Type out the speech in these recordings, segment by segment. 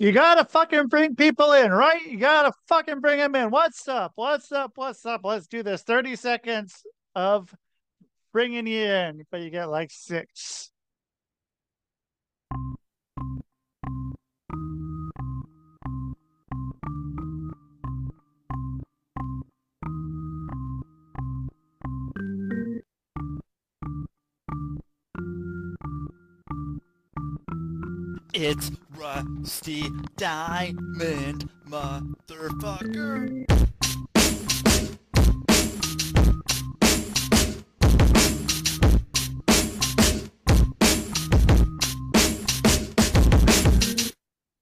You gotta fucking bring people in, right? You gotta fucking bring them in. What's up? What's up? What's up? Let's do this. 30 seconds of bringing you in, but you get like six. It's Rusty Diamond, motherfucker.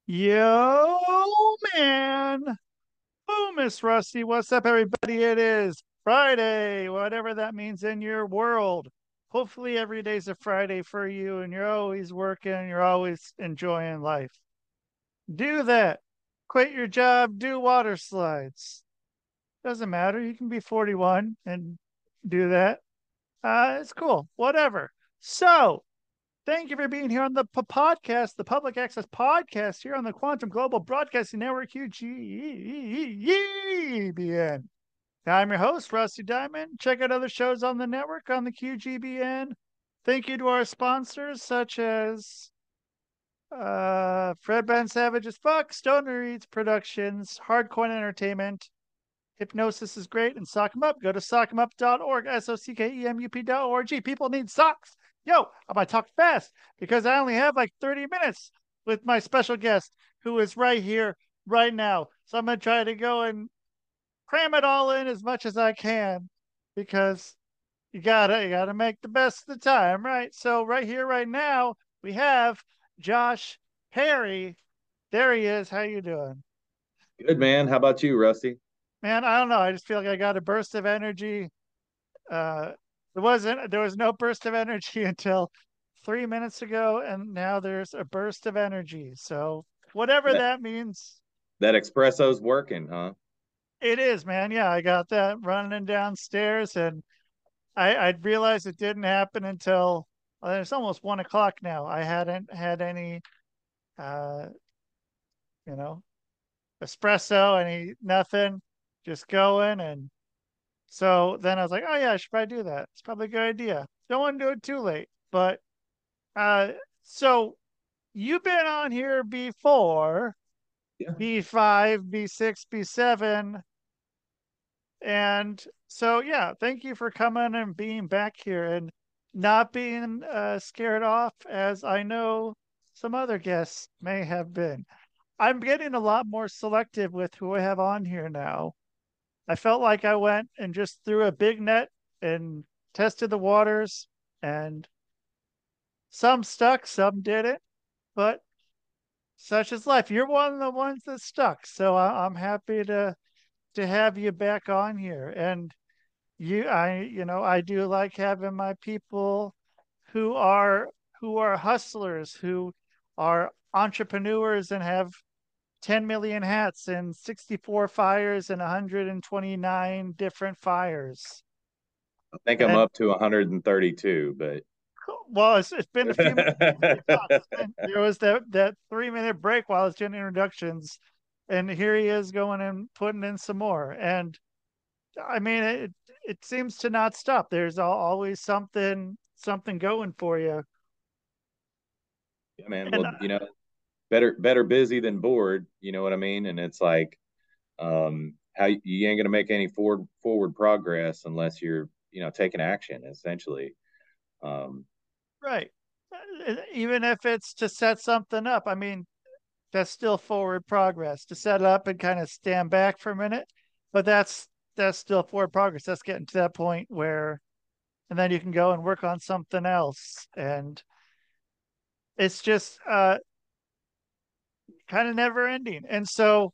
Yo, man. Oh, Miss Rusty. What's up, everybody? It is Friday, whatever that means in your world. Hopefully, every day's a Friday for you and you're always working, you're always enjoying life. Do that. Quit your job, do water slides. Doesn't matter. You can be 41 and do that. Uh, it's cool. Whatever. So, Thank you for being here on the P- podcast, the public access podcast here on the Quantum Global Broadcasting Network, QGBN. I'm your host, Rusty Diamond. Check out other shows on the network on the QGBN. Thank you to our sponsors, such as uh, Fred Ben Savage as Fuck, Stoner Eats Productions, Hardcoin Entertainment, Hypnosis is great, and Sock 'em Up. Go to sockemup.org, S O C K E M U P.org. People need socks yo, I'm gonna talk fast because I only have like 30 minutes with my special guest who is right here, right now. So I'm gonna try to go and cram it all in as much as I can because you gotta you gotta make the best of the time, right? So right here, right now, we have Josh Perry. There he is. How you doing? Good man. How about you, Rusty? Man, I don't know. I just feel like I got a burst of energy. Uh, there wasn't there was no burst of energy until three minutes ago, and now there's a burst of energy. So whatever that, that means. That espresso's working, huh? It is, man. Yeah, I got that running downstairs, and I I realized it didn't happen until well, it's almost one o'clock now. I hadn't had any, uh, you know, espresso, any nothing, just going and so then I was like, oh yeah, I should probably do that. It's probably a good idea. Don't want to do it too late. But uh so you've been on here before. Yeah. B5, B6, B7. And so yeah, thank you for coming and being back here and not being uh, scared off as I know some other guests may have been. I'm getting a lot more selective with who I have on here now. I felt like I went and just threw a big net and tested the waters, and some stuck, some didn't, but such is life. You're one of the ones that stuck, so I, am happy to to have you back on here. And you, I, you know, I do like having my people who are who are hustlers, who are entrepreneurs, and have 10 million hats and 64 fires and 129 different fires. I think I'm up to 132, but well, it's, it's been a few minutes. been, there was that that three minute break while I was doing introductions, and here he is going and putting in some more. And I mean, it it seems to not stop. There's always something something going for you. Yeah, man. And, well, you know, better better busy than bored you know what i mean and it's like um how you ain't gonna make any forward forward progress unless you're you know taking action essentially um right even if it's to set something up i mean that's still forward progress to set up and kind of stand back for a minute but that's that's still forward progress that's getting to that point where and then you can go and work on something else and it's just uh kind of never ending. And so,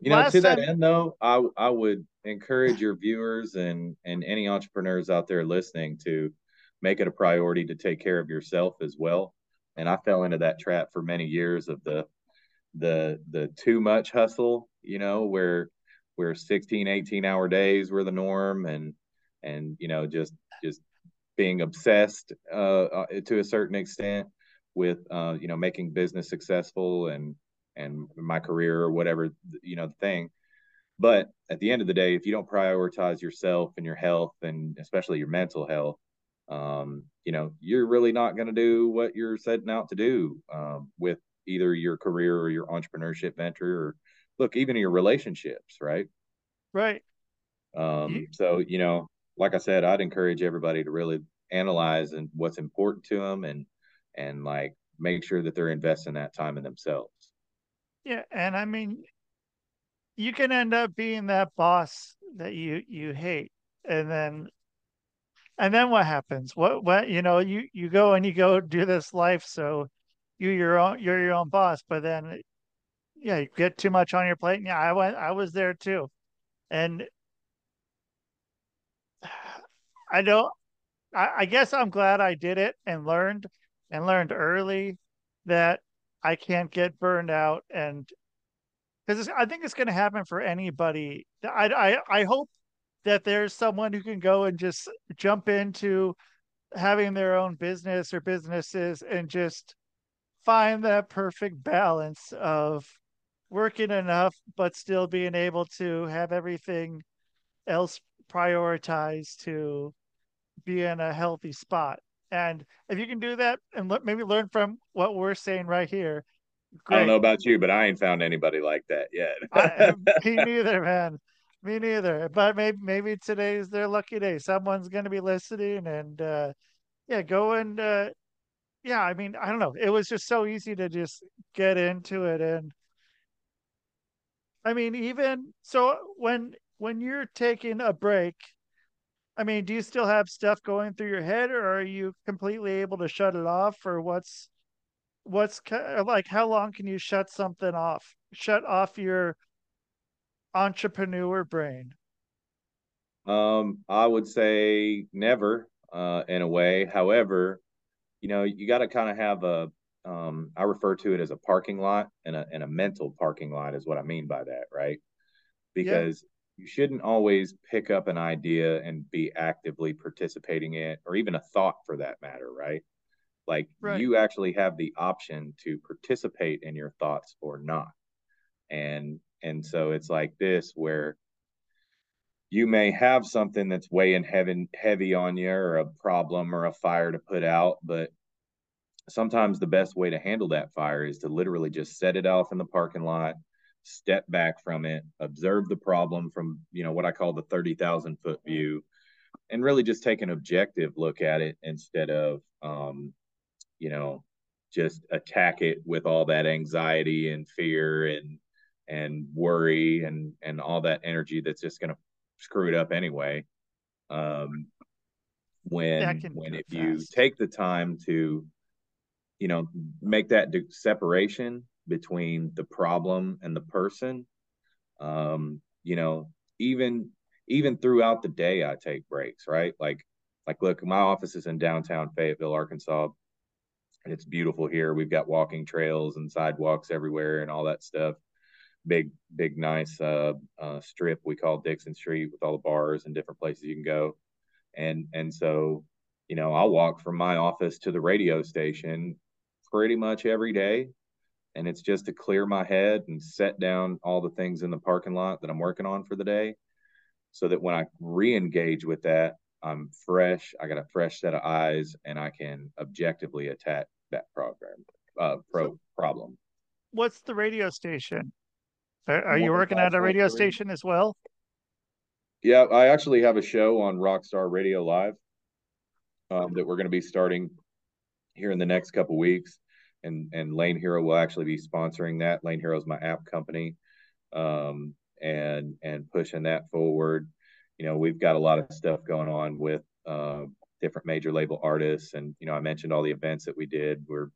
you know, to that end though, I I would encourage your viewers and and any entrepreneurs out there listening to make it a priority to take care of yourself as well. And I fell into that trap for many years of the the the too much hustle, you know, where where 16 18 hour days were the norm and and you know just just being obsessed uh, uh to a certain extent with uh, you know making business successful and and my career or whatever you know the thing. But at the end of the day if you don't prioritize yourself and your health and especially your mental health um, you know you're really not going to do what you're setting out to do um, with either your career or your entrepreneurship venture or look even your relationships right? Right. Um, so you know like i said i'd encourage everybody to really analyze and what's important to them and and like make sure that they're investing that time in themselves. Yeah, and I mean, you can end up being that boss that you you hate, and then and then what happens? What what you know you you go and you go do this life so you your own you're your own boss, but then yeah, you get too much on your plate. Yeah, I went I was there too, and I don't. I, I guess I'm glad I did it and learned and learned early that I can't get burned out and because I think it's going to happen for anybody. I, I I hope that there's someone who can go and just jump into having their own business or businesses and just find that perfect balance of working enough but still being able to have everything else prioritized to be in a healthy spot. And if you can do that and maybe learn from what we're saying right here, great. I don't know about you, but I ain't found anybody like that yet. I, me neither, man. Me neither. But maybe maybe today's their lucky day. Someone's going to be listening, and uh, yeah, go and uh, yeah. I mean, I don't know. It was just so easy to just get into it, and I mean, even so, when when you're taking a break I mean, do you still have stuff going through your head, or are you completely able to shut it off? Or what's what's like? How long can you shut something off? Shut off your entrepreneur brain. Um, I would say never, uh, in a way. However, you know, you got to kind of have a. Um, I refer to it as a parking lot and a and a mental parking lot is what I mean by that, right? Because you shouldn't always pick up an idea and be actively participating in it or even a thought for that matter right like right. you actually have the option to participate in your thoughts or not and and so it's like this where you may have something that's weighing heavy heavy on you or a problem or a fire to put out but sometimes the best way to handle that fire is to literally just set it off in the parking lot step back from it, observe the problem from, you know, what I call the 30,000 foot view, and really just take an objective look at it instead of, um, you know, just attack it with all that anxiety and fear and and worry and and all that energy that's just going to screw it up anyway. Um, when when if fast. you take the time to, you know, make that separation between the problem and the person. Um, you know, even even throughout the day, I take breaks, right? Like, like, look, my office is in downtown Fayetteville, Arkansas. And it's beautiful here. We've got walking trails and sidewalks everywhere and all that stuff. Big, big, nice uh, uh, strip we call Dickson Street with all the bars and different places you can go. And and so, you know, I'll walk from my office to the radio station pretty much every day. And it's just to clear my head and set down all the things in the parking lot that I'm working on for the day so that when I re-engage with that I'm fresh. I got a fresh set of eyes and I can objectively attack that program uh pro problem. what's the radio station are, are you working at a radio station as well yeah I actually have a show on Rockstar Radio Live um, that we're going to be starting here in the next couple weeks and and Lane Hero will actually be sponsoring that. Lane Hero is my app company, um, and and pushing that forward. You know, we've got a lot of stuff going on with uh, different major label artists, and you know, I mentioned all the events that we did. We're,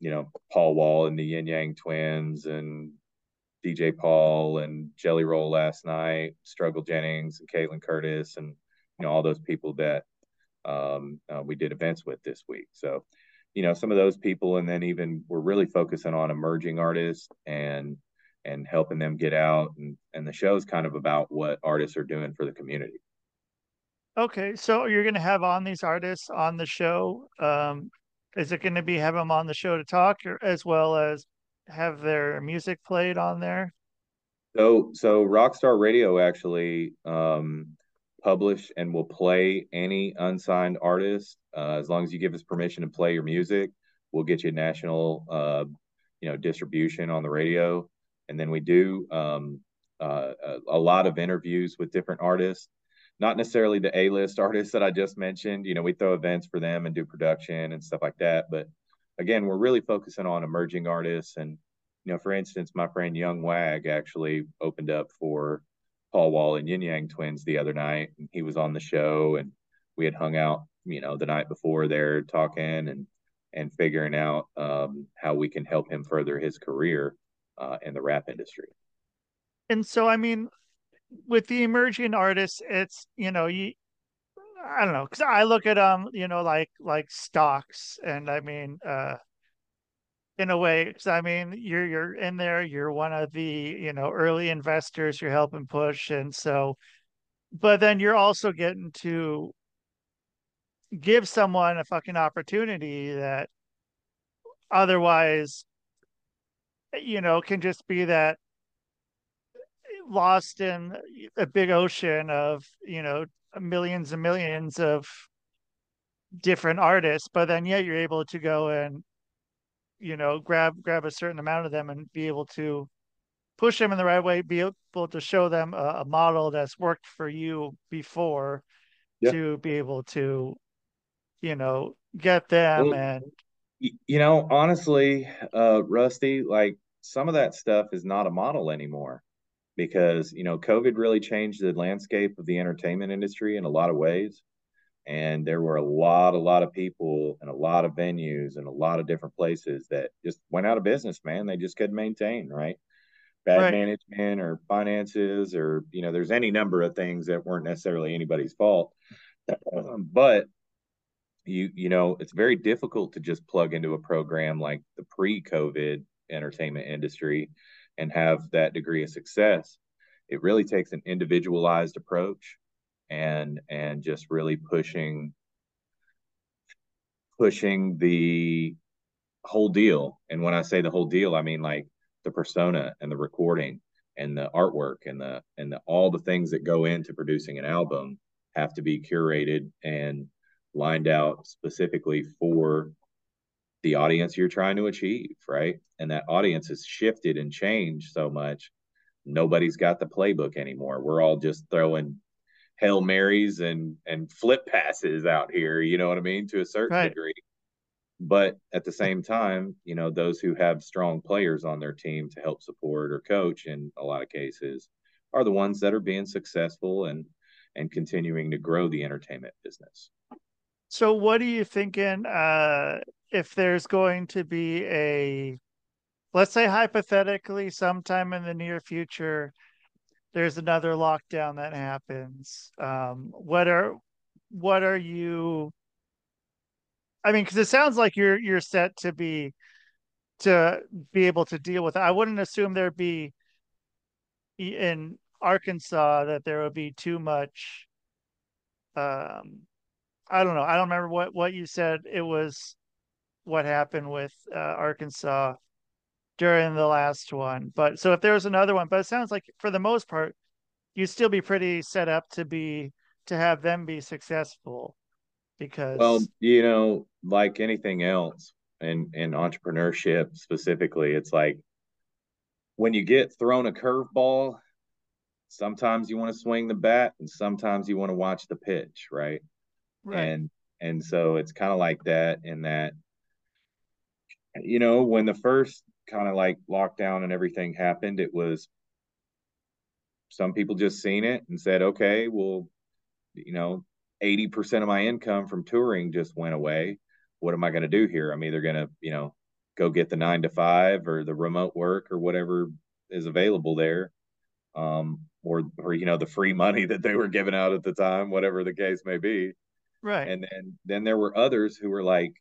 you know, Paul Wall and the Ying Yang Twins, and DJ Paul and Jelly Roll last night, Struggle Jennings and Caitlynne Curtis, and you know all those people that um, uh, we did events with this week. So you know some of those people and then even we're really focusing on emerging artists and and helping them get out and and the show is kind of about what artists are doing for the community okay so you're going to have on these artists on the show um is it going to be have them on the show to talk or, as well as have their music played on there? So so Rockstar Radio actually um, publish and will play any unsigned artist uh, as long as you give us permission to play your music. We'll get you national, uh, you know, distribution on the radio, and then we do um, uh, a, a, lot of interviews with different artists. Not necessarily the A-list artists that I just mentioned. You know, we throw events for them and do production and stuff like that. But again, we're really focusing on emerging artists and you know, for instance, my friend Young Wag actually opened up for Paul Wall and Ying Yang Twins the other night, and he was on the show, and we had hung out, you know, the night before there talking and and figuring out um, how we can help him further his career uh, in the rap industry. And so, I mean, with the emerging artists, it's you know, you I don't know, because I look at um, you know, like like stocks, and I mean, uh, in a way because i mean you're you're in there you're one of the you know early investors you're helping push and so but then you're also getting to give someone a fucking opportunity that otherwise you know can just be that lost in a big ocean of you know millions and millions of different artists but then yeah you're able to go and you know grab grab a certain amount of them and be able to push them in the right way be able to show them a, a model that's worked for you before yeah. to be able to you know get them well, and you know honestly uh rusty like some of that stuff is not a model anymore because you know covid really changed the landscape of the entertainment industry in a lot of ways. And there were a lot a lot of people and a lot of venues and a lot of different places that just went out of business man. They just couldn't maintain right? Bad right. management or finances or you know there's any number of things that weren't necessarily anybody's fault. Um, but you you know it's very difficult to just plug into a program like the pre-covid entertainment industry and have that degree of success it really takes an individualized approach and and just really pushing pushing the whole deal. And when i say the whole deal i mean like the persona and the recording and the artwork and the and the, all the things that go into producing an album have to be curated and lined out specifically for the audience you're trying to achieve right and that audience has shifted and changed so much nobody's got the playbook anymore we're all just throwing hail marys and and flip passes out here. You know what I mean? To a certain right. degree. But at the same time, you know, those who have strong players on their team to help support or coach in a lot of cases are the ones that are being successful and and continuing to grow the entertainment business. So what are you thinking uh if there's going to be a let's say hypothetically sometime in the near future there's another lockdown that happens um, what are what are you i mean because it sounds like you're you're set to be to be able to deal with it. i wouldn't assume there'd be in arkansas that there would be too much um i don't know i don't remember what what you said it was what happened with uh, arkansas during the last one. But so if there's another one, but it sounds like for the most part, you'd still be pretty set up to be to have them be successful because well you know like anything else in in entrepreneurship specifically it's like when you get thrown a curveball sometimes you want to swing the bat and sometimes you want to watch the pitch right, right. and and so it's kind of like that in that you know when the first kind of like lockdown and everything happened, it was some people just seen it and said, okay, well, you know, 80% of my income from touring just went away. What am I going to do here? I'm either going to, you know, go get the nine to five or the remote work or whatever is available there. Um, or, or, you know, the free money that they were giving out at the time, whatever the case may be. Right. And then, then there were others who were like,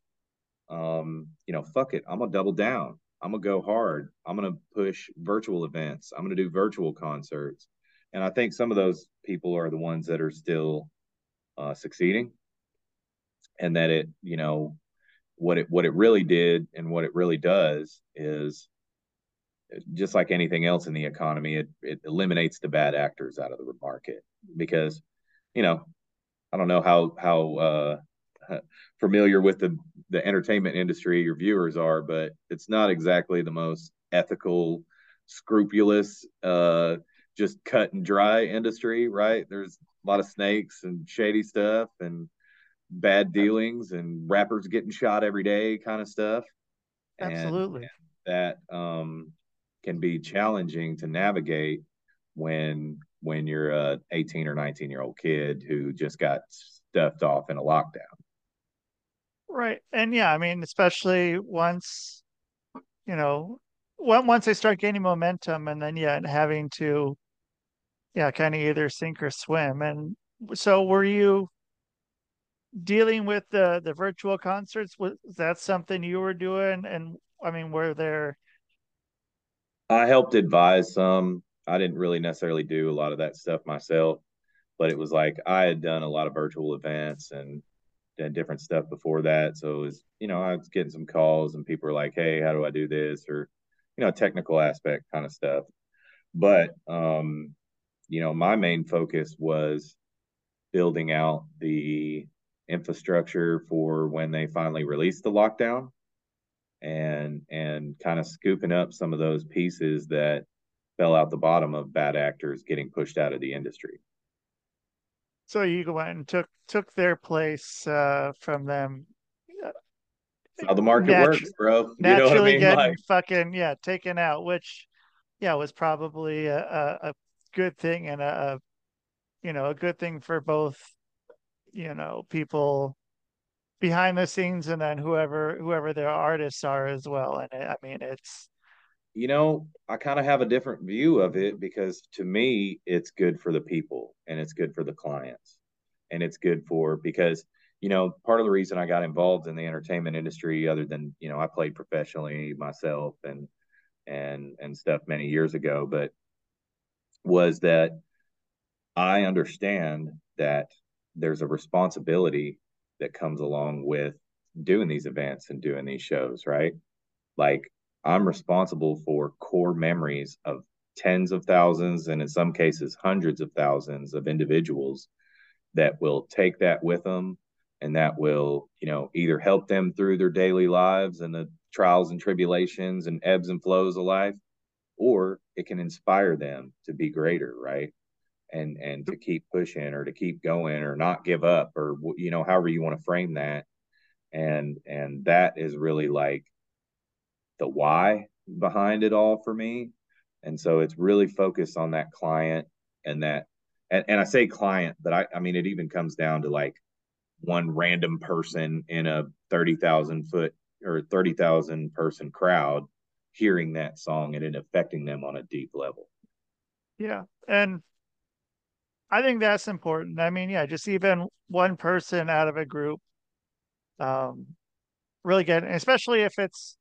um, you know, fuck it, I'm gonna double down. I'm gonna go hard. I'm gonna push virtual events. I'm gonna do virtual concerts, and I think some of those people are the ones that are still uh, succeeding, and that it, you know, what it what it really did and what it really does is just like anything else in the economy, it, it eliminates the bad actors out of the market because, you know, I don't know how how uh, familiar with the the entertainment industry your viewers are, but it's not exactly the most ethical, scrupulous, uh, just cut and dry industry, right? There's a lot of snakes and shady stuff and bad dealings and rappers getting shot every day kind of stuff. Absolutely. And, that um, can be challenging to navigate when when you're a 18 or 19 year old kid who just got stuffed off in a lockdown. Right. And yeah, I mean, especially once, you know, once they start gaining momentum and then, yeah, having to, yeah, kind of either sink or swim. And so were you dealing with the, the virtual concerts? Was that something you were doing? And I mean, were there, I helped advise some. I didn't really necessarily do a lot of that stuff myself, but it was like I had done a lot of virtual events and done different stuff before that. So it was, you know, I was getting some calls and people were like, Hey, how do I do this? Or, you know, technical aspect kind of stuff. But, um, you know, my main focus was building out the infrastructure for when they finally released the lockdown and and kind of scooping up some of those pieces that fell out the bottom of bad actors getting pushed out of the industry. So you went and took took their place uh, from them. That's how the market natu- works, bro. You naturally I mean? getting like, fucking yeah taken out, which yeah was probably a, a, a good thing and a, a you know a good thing for both you know people behind the scenes and then whoever whoever their artists are as well and it, i mean it's you know i kind of have a different view of it because to me it's good for the people and it's good for the clients and it's good for because you know part of the reason i got involved in the entertainment industry other than you know i played professionally myself and and and stuff many years ago but was that i understand that there's a responsibility that comes along with doing these events and doing these shows, right? Like I'm responsible for core memories of tens of thousands and in some cases hundreds of thousands of individuals that will take that with them and that will, you know, either help them through their daily lives and the trials and tribulations and ebbs and flows of life or it can inspire them to be greater, right? and and to keep pushing or to keep going or not give up or you know however you want to frame that and and that is really like the why behind it all for me. And so it's really focused on that client and that and, and i say client but i i mean it even comes down to like one random person in a 30,000 foot or 30,000 person crowd hearing that song and it affecting them on a deep level. Yeah. And I think that's important. I mean, yeah, just even one person out of a group, um, really good, especially if it's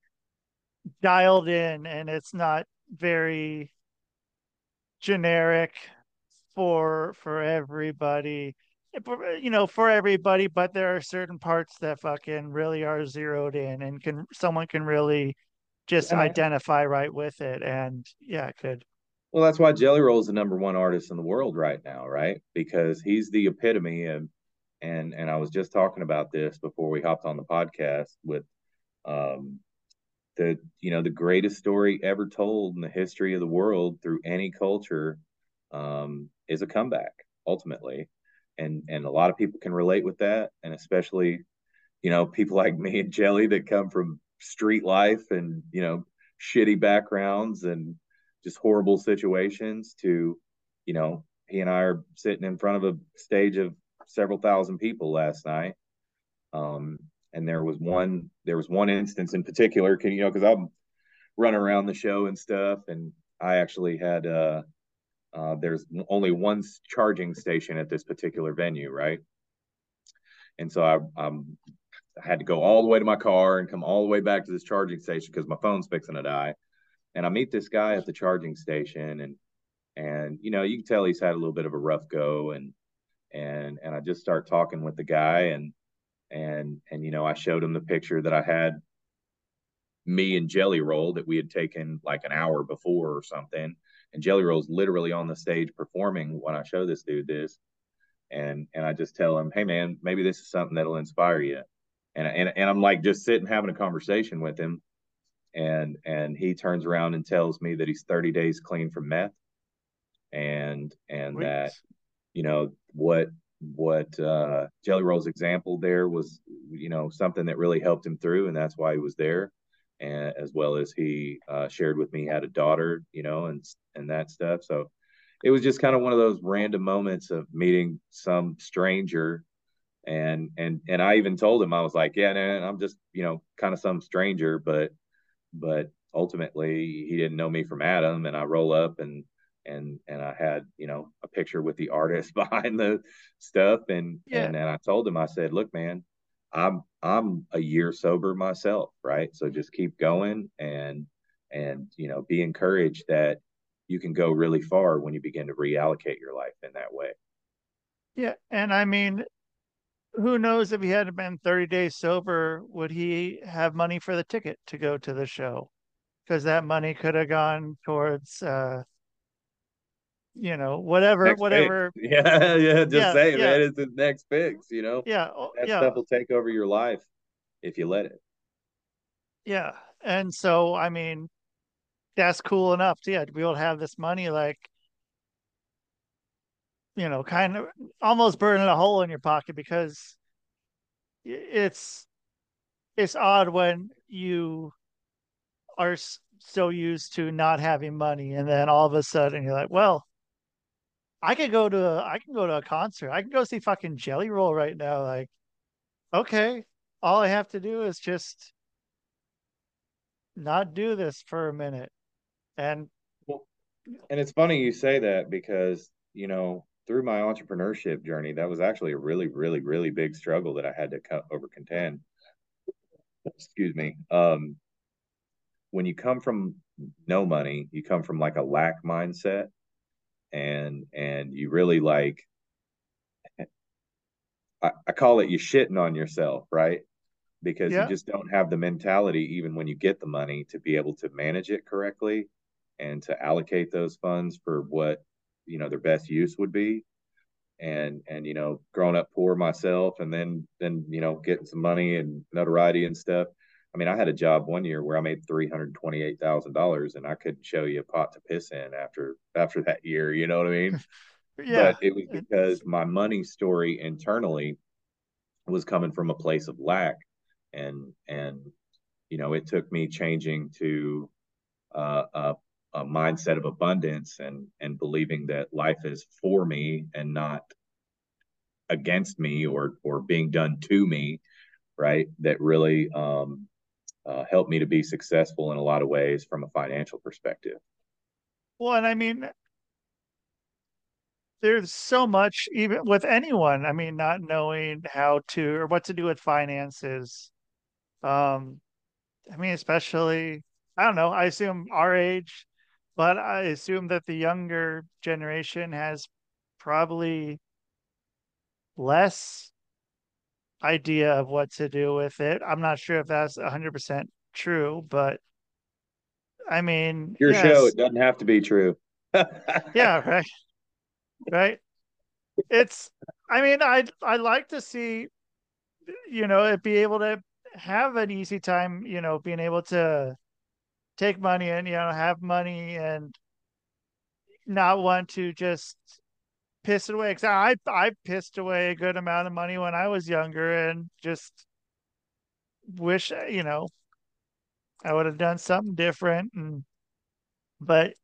dialed in and it's not very generic for for everybody you know for everybody but there are certain parts that fucking really are zeroed in and can someone can really just identify right with it and yeah it could well, that's why Jelly Roll is the number one artist in the world right now, right? Because he's the epitome of, and and I was just talking about this before we hopped on the podcast with, um, the you know the greatest story ever told in the history of the world through any culture, um, is a comeback ultimately, and and a lot of people can relate with that, and especially, you know, people like me and Jelly that come from street life and you know shitty backgrounds and just horrible situations to, you know, he and I are sitting in front of a stage of several thousand people last night. Um, and there was one, there was one instance in particular, can you know, because I'm running around the show and stuff, and I actually had, uh, uh, there's only one charging station at this particular venue, right? And so I, I had to go all the way to my car and come all the way back to this charging station because my phone's fixing to die and I meet this guy at the charging station and and you know you can tell he's had a little bit of a rough go and and and I just start talking with the guy and and and you know I showed him the picture that I had me and Jelly Roll that we had taken like an hour before or something. And Jelly Roll's literally on the stage performing when I show this dude this. And and I just tell him, hey man, maybe this is something that'll inspire you. And and and I'm like just sitting having a conversation with him. And and he turns around and tells me that he's 30 days clean from meth. And and that, you know, what what uh Jelly Roll's example there was, you know, something that really helped him through, and that's why he was there and as well as he uh, shared with me had a daughter, you know, and and that stuff. So it was just kind of one of those random moments of meeting some stranger, and and and I even told him I was like, yeah, I'm just you know kind of some stranger, but but ultimately he didn't know me from Adam, and I roll up and and and I had you know a picture with the artist behind the stuff, and yeah. and and I told him I said, look, man, I'm I'm a year sober myself, right? So just keep going and and you know be encouraged that you can go really far when you begin to reallocate your life in that way. Yeah, and I mean, who knows if he hadn't been 30 days sober, would he have money for the ticket to go to the show? Because that money could have gone towards uh you know, whatever, next whatever. Fix. Yeah, yeah. Just yeah, say, yeah. man, it's the next fix. You know, yeah, oh, that yeah. stuff will take over your life if you let it. Yeah, and so I mean, that's cool enough. To, yeah, to be able to have this money, like, you know, kind of almost burning a hole in your pocket because it's it's odd when you are so used to not having money and then all of a sudden you're like well I could go to a, I can go to a concert. I can go see fucking Jelly Roll right now. Like, okay, all I have to do is just not do this for a minute. And well, and it's funny you say that because, you know, through my entrepreneurship journey, that was actually a really, really, really big struggle that I had to cut over contend. Excuse me. Um, when you come from no money, you come from like a lack mindset and and you really like I, I call it you shitting on yourself, right? Because yeah. you just don't have the mentality, even when you get the money, to be able to manage it correctly and to allocate those funds for what you know their best use would be. And and you know, growing up poor myself, and then then you know getting some money and notoriety and stuff. I mean, I had a job one year where I made three hundred twenty-eight thousand dollars, and I couldn't show you a pot to piss in after after that year. You know what I mean? yeah. But it was because my money story internally was coming from a place of lack, and and you know, it took me changing to uh, a, a mindset of abundance and and believing that life is for me and not against me or or being done to me right that really um uh, helped me to be successful in a lot of ways from a financial perspective. Well, and I mean, there's so much, even with anyone, I mean, not knowing how to or what to do with finances. Um, I mean, especially, I don't know, I assume our age, but I assume that the younger generation has probably less idea of what to do with it. I'm not sure if that's 100% true, but I mean, your yes. show, it doesn't have to be true. yeah, right. Right. It's, I mean, I'd, I'd like to see, you know, it be able to have an easy time, you know, being able to take money and, you know, have money and not want to just piss it away because I I pissed away a good amount of money when I was younger and just wish you know I would have done something different and but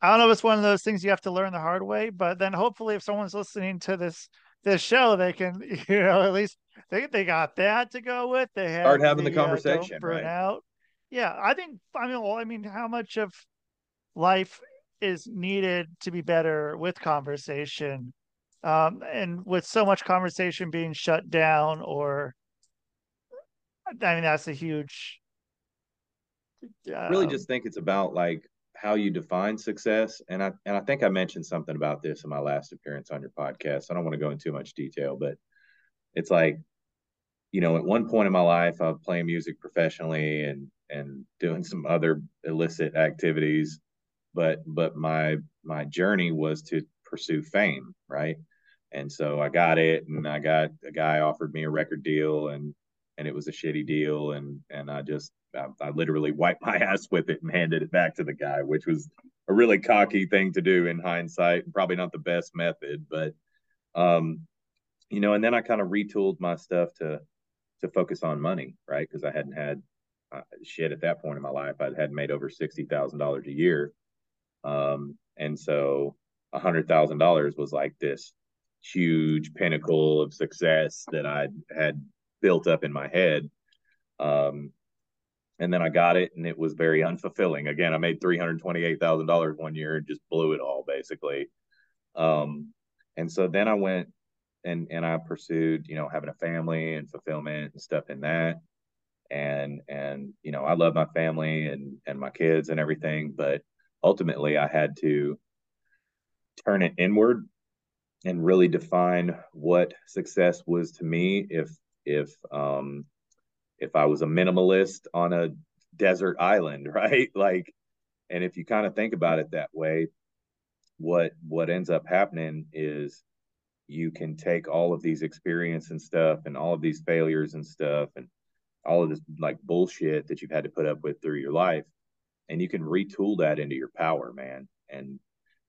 I don't know if it's one of those things you have to learn the hard way but then hopefully if someone's listening to this this show they can you know at least they they got that to go with they have start having the, the uh, conversation uh, burn right? out yeah I think I mean well I mean how much of life is needed to be better with conversation. Um, and with so much conversation being shut down or i mean that's a huge um, really just think it's about like how you define success. And i and i think i mentioned something about this in my last appearance on your podcast. I don't want to go into too much detail but it's like you know, at one point in my life, I was playing music professionally and and doing some other illicit activities, but but my my journey was to pursue fame, right? And so I got it, and I got a guy offered me a record deal, and and it was a shitty deal, and and I just I, I literally wiped my ass with it and handed it back to the guy, which was a really cocky thing to do in hindsight, probably not the best method, but um, you know, and then I kind of retooled my stuff to to focus on money, right? Because I hadn't had uh, shit at that point in my life. I hadn't made over sixty thousand dollars a year, um, and so a hundred thousand dollars was like this huge pinnacle of success that I had built up in my head. Um, and then I got it, and it was very unfulfilling. Again, I made three hundred twenty-eight thousand dollars one year and just blew it all basically. Um, and so then I went and and I pursued, you know, having a family and fulfillment and stuff in that. And and you know, I love my family and and my kids and everything, but ultimately I had to turn it inward and really define what success was to me if if um if I was a minimalist on a desert island, right? Like and if you kind of think about it that way, what what ends up happening is you can take all of these experience and stuff and all of these failures and stuff and all of this like bullshit that you've had to put up with through your life and you can retool that into your power man and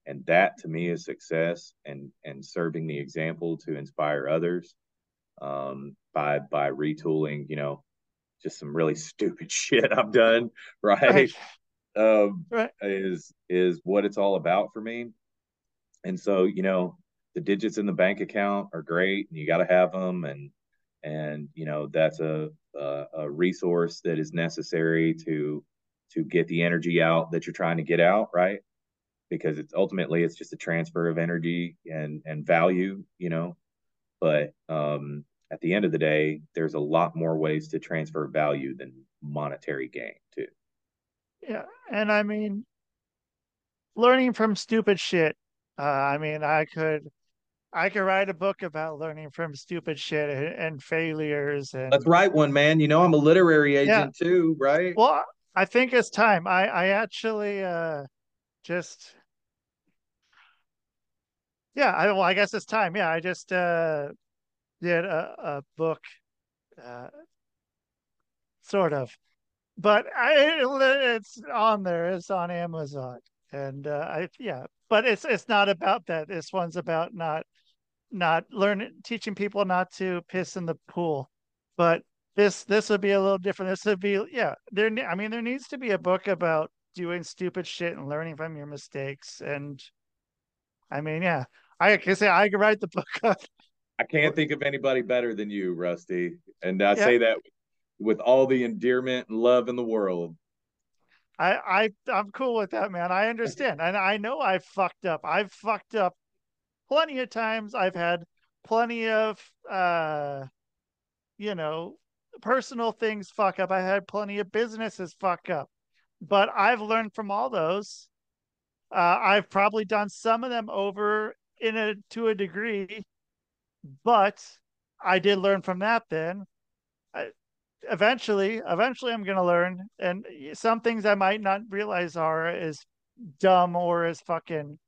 and that to me is success and and serving the example to inspire others um by by retooling you know just some really stupid shit i've done right, right. um right. is is what it's all about for me and so you know the digits in the bank account are great and you got to have them and and you know that's a, a, a resource that is necessary to to get the energy out that you're trying to get out right because it's ultimately it's just a transfer of energy and and value you know but um at the end of the day there's a lot more ways to transfer value than monetary gain too yeah and i mean learning from stupid shit uh, i mean i could I could write a book about learning from stupid shit and, and failures. And let's write one, man. You know, I'm a literary agent yeah. too, right? Well, I think it's time. I I actually uh just yeah. I well, I guess it's time. Yeah, I just uh did a, a book, uh, sort of, but I it's on there. It's on Amazon, and uh, I yeah. But it's it's not about that. This one's about not not learning teaching people not to piss in the pool but this this would be a little different this would be yeah there i mean there needs to be a book about doing stupid shit and learning from your mistakes and i mean yeah i can say i could write the book i can't think of anybody better than you rusty and i yeah. say that with all the endearment and love in the world I, I I'm cool with that, man. I understand. And I know I fucked up. I've fucked up plenty of times I've had plenty of uh you know personal things fuck up. I had plenty of businesses fuck up. But I've learned from all those. Uh, I've probably done some of them over in a to a degree, but I did learn from that. Then, I, eventually, eventually, I'm going to learn, and some things I might not realize are as dumb or as fucking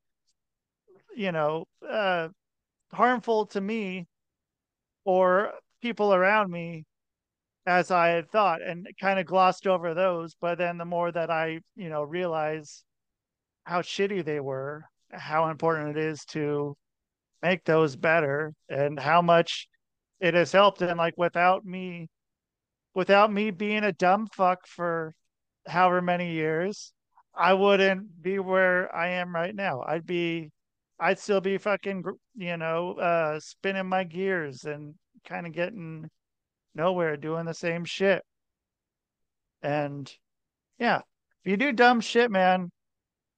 you know, uh, harmful to me or people around me as I had thought and kind of glossed over those. But then the more that I, you know, realize how shitty they were, how important it is to make those better and how much it has helped. And like without me, without me being a dumb fuck for however many years, I wouldn't be where I am right now. I'd be I'd still be fucking, you know, uh, spinning my gears and kind of getting nowhere doing the same shit. And yeah, if you do dumb shit, man,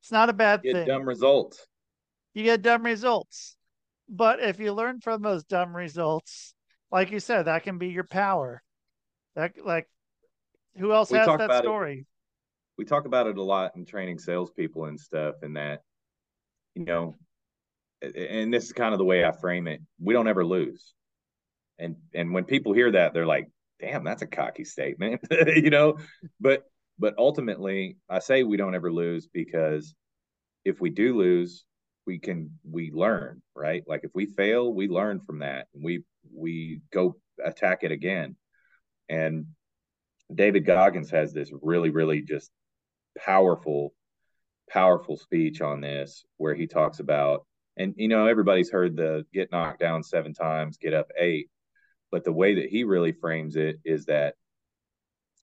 it's not a bad you thing. Dumb results. You get dumb results. But if you learn from those dumb results, like you said, that can be your power. That like who else we has that story? It. We talk about it a lot in training salespeople and stuff, and that you know and this is kind of the way I frame it. We don't ever lose. And and when people hear that they're like damn that's a cocky statement you know? But but ultimately i say we don't ever lose because if we do lose we can we learn right? Like if we fail we learn from that and we we go attack it again. And david goggins has this really really just powerful powerful speech on this where he talks about and you know everybody's heard the get knocked down seven times get up eight but the way that he really frames it is that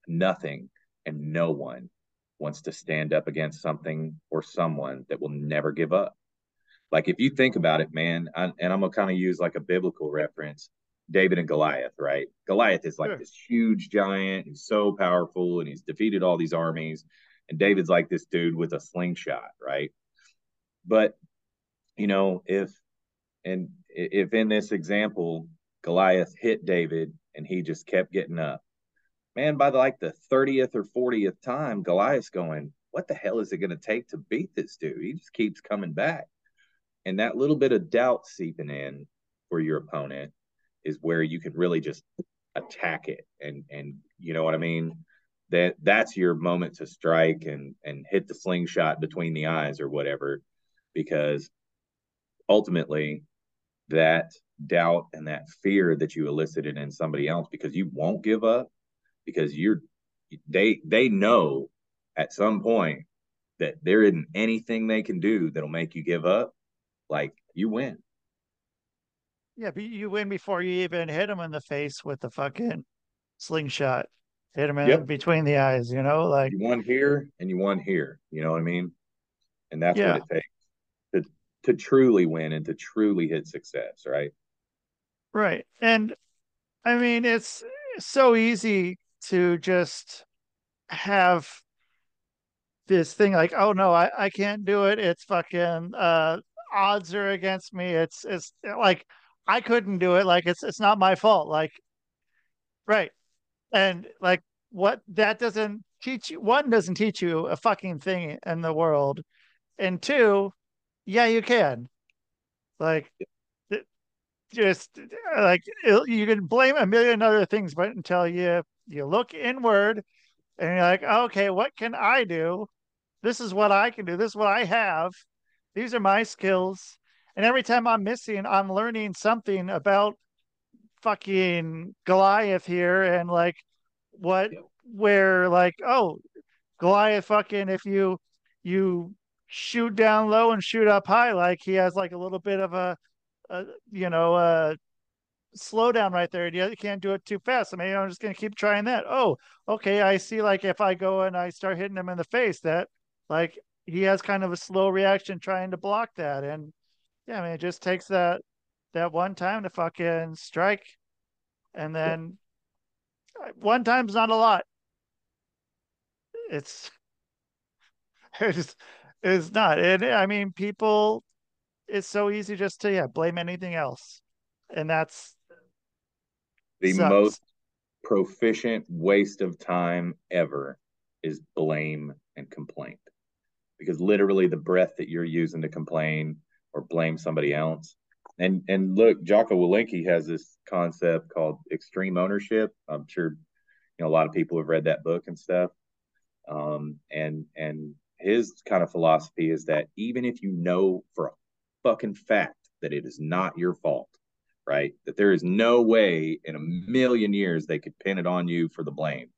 nothing and no one wants to stand up against something or someone that will never give up. Like if you think about it, man, I, and I'm gonna kind of use like a biblical reference, David and Goliath, right? Goliath is like sure. this huge giant, he's so powerful, and he's defeated all these armies. And David's like this dude with a slingshot, right? But you know, if and if in this example Goliath hit David and he just kept getting up. Man, by the, like the 30th or 40th time, Goliath's going, What the hell is it going to take to beat this dude? He just keeps coming back. And that little bit of doubt seeping in for your opponent is where you can really just attack it and and you know what I mean? That that's your moment to strike and and hit the slingshot between the eyes or whatever because ultimately that doubt and that fear that you elicited in somebody else because you won't give up because you're they they know at some point that there isn't anything they can do that'll make you give up. Like you win. Yeah but you win before you even hit them in the face with the fucking slingshot. Hit them in between the eyes you know like you won here and you won here you know what i mean? And that's yeah. what it takes to truly win and to truly hit success right Right. And I mean, it's so easy to just have this thing like, oh no, I, I can't do it. It's fucking uh odds are against me. It's it's like I couldn't do it. Like it's it's not my fault. Like right. And like what that doesn't teach you one doesn't teach you a fucking thing in the world. And two, yeah, you can. Like just like you can blame a million other things, but until you you look inward and you're like, okay, what can I do? This is what I can do. This is what I have. These are my skills. And every time I'm missing, I'm learning something about fucking Goliath here and like what where like oh Goliath fucking if you you shoot down low and shoot up high like he has like a little bit of a uh, you know, a slow down right there. You can't do it too fast. I mean, I'm just going to keep trying that. Oh, okay. I see. Like if I go and I start hitting him in the face, that like he has kind of a slow reaction trying to block that. And yeah, I mean, it just takes that that one time to fucking strike, and then yeah. one time's not a lot. It's it's it's not. And I mean, people it's so easy just to yeah blame anything else, and that's the sucks. most proficient waste of time ever is blame and complaint because literally the breath that you're using to complain or blame somebody else and and look jocko willink has this concept called extreme ownership i'm sure you know a lot of people have read that book and stuff um, and and his kind of philosophy is that even if you know for a fucking fact that it is not your fault, right? That there is no way in a million years they could pin it on you for the blame.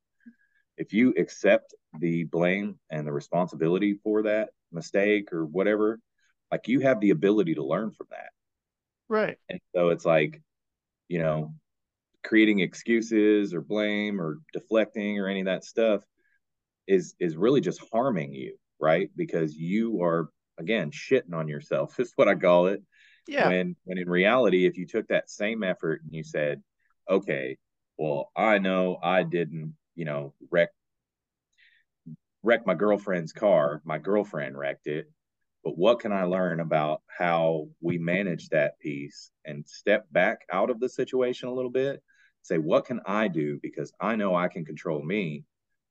If you accept the blame and the responsibility for that mistake or whatever, like you have the ability to learn from that. Right. And so it's like, you know, creating excuses or blame or deflecting or any of that stuff is is really just harming you, right? Because you are again shitting on yourself is what I call it. Yeah. When when in reality, if you took that same effort and you said, okay, well, I know I didn't, you know, wreck wreck my girlfriend's car. My girlfriend wrecked it. But what can I learn about how we manage that piece and step back out of the situation a little bit? Say, what can I do? Because I know I can control me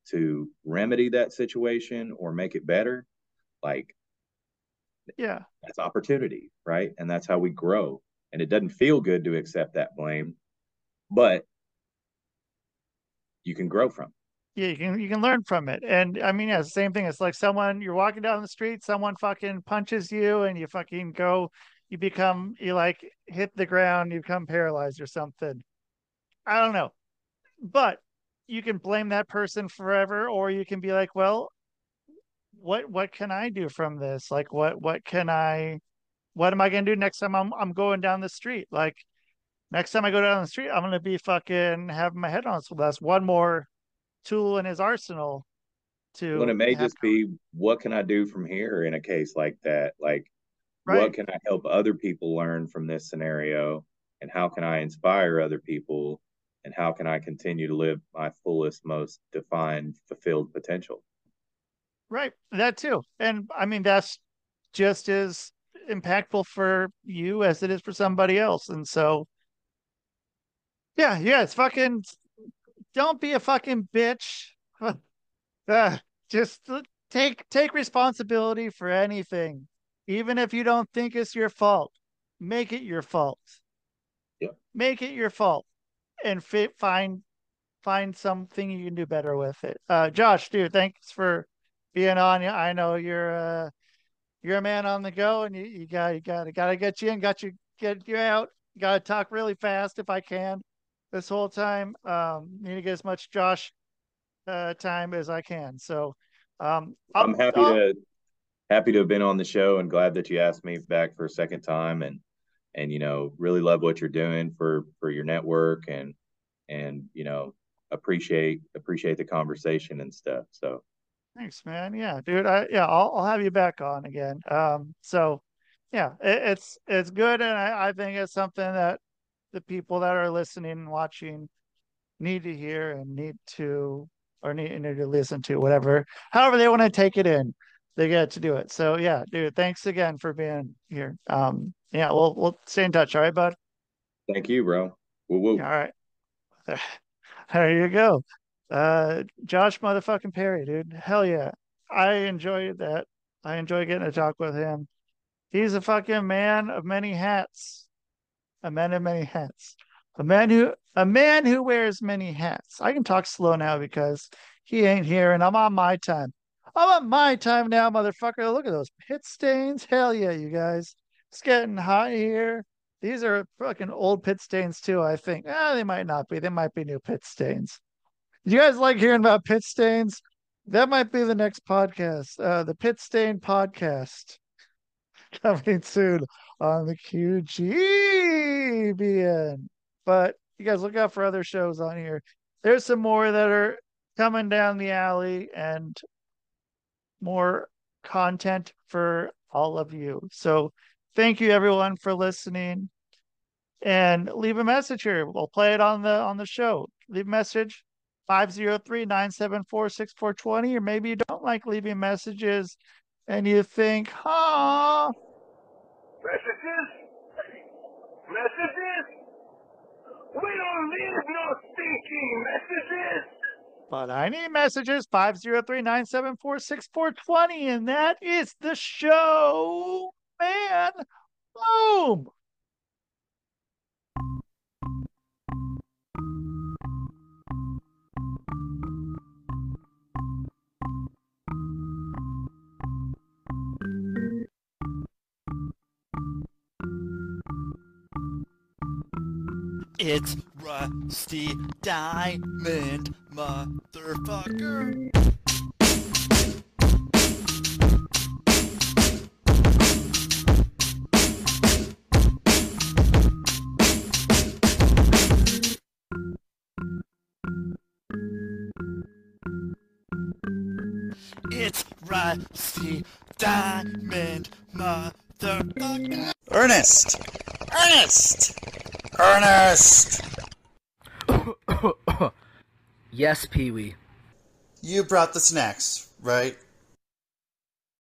to remedy that situation or make it better. Like yeah that's opportunity right and that's how we grow and it doesn't feel good to accept that blame but you can grow from. Yeah, you can you can learn from it. And I mean, yeah, same thing. It's like someone you're walking down the street, someone fucking punches you, and you fucking go, you become you like hit the ground, you become paralyzed or something. I don't know, but you can blame that person forever, or you can be like, well, what what can I do from this? Like, what what can I, what am I gonna do next time I'm I'm going down the street? Like, next time I go down the street, I'm gonna be fucking having my head on. So that's one more tool in his arsenal to when it may just be what can I do from here in a case like that? Like right. what can I help other people learn from this scenario and how can I inspire other people and how can I continue to live my fullest, most defined, fulfilled potential? Right. That too. And I mean that's just as impactful for you as it is for somebody else. And so yeah, yeah, it's fucking don't be a fucking bitch. uh, just take take responsibility for anything, even if you don't think it's your fault. Make it your fault. Yeah. Make it your fault, and fit, find find something you can do better with it. Uh, Josh, dude, thanks for being on. I know you're uh, you're a man on the go, and you, you got you got got to get you in, got you get you out. You got to talk really fast if I can this whole time. Um, need to get as much Josh uh, time as I can. So um, i am happy I'll, to happy to have been on the show and glad that you asked me back for a second time and and you know really love what you're doing for for your network and and you know appreciate appreciate the conversation and stuff. So thanks, man. Yeah, dude. I yeah, I'll I'll have you back on again. Um, so yeah, it, it's it's good, and I, I think it's something that the people that are listening and watching need to hear and need to or need, need to listen to whatever however they want to take it in they get to do it. So yeah dude thanks again for being here. Um yeah we'll we'll stay in touch. All right bud? Thank you bro. Woo woo. all right. There you go. Uh josh motherfucking perry dude. Hell yeah. I enjoyed that. I enjoy getting to talk with him. He's a fucking man of many hats. A man of many hats. A man who a man who wears many hats. I can talk slow now because he ain't here and I'm on my time. I'm on my time now, motherfucker. Look at those pit stains. Hell yeah, you guys. It's getting hot here. These are fucking old pit stains too, I think. Ah, they might not be. They might be new pit stains. You guys like hearing about pit stains? That might be the next podcast. Uh, the Pit Stain Podcast. Coming soon on the QGBN. But you guys look out for other shows on here. There's some more that are coming down the alley and more content for all of you. So thank you everyone for listening and leave a message here. We'll play it on the on the show. Leave a message 503-974-6420 or maybe you don't like leaving messages and you think, huh, Messages? Messages? We don't need no stinking messages! But I need messages 503 974 6420, and that is the show, man. Boom. It's Rusty Diamond, motherfucker. It's Rusty Diamond, motherfucker. Ernest! Ernest! Ernest! yes, Pee Wee. You brought the snacks, right?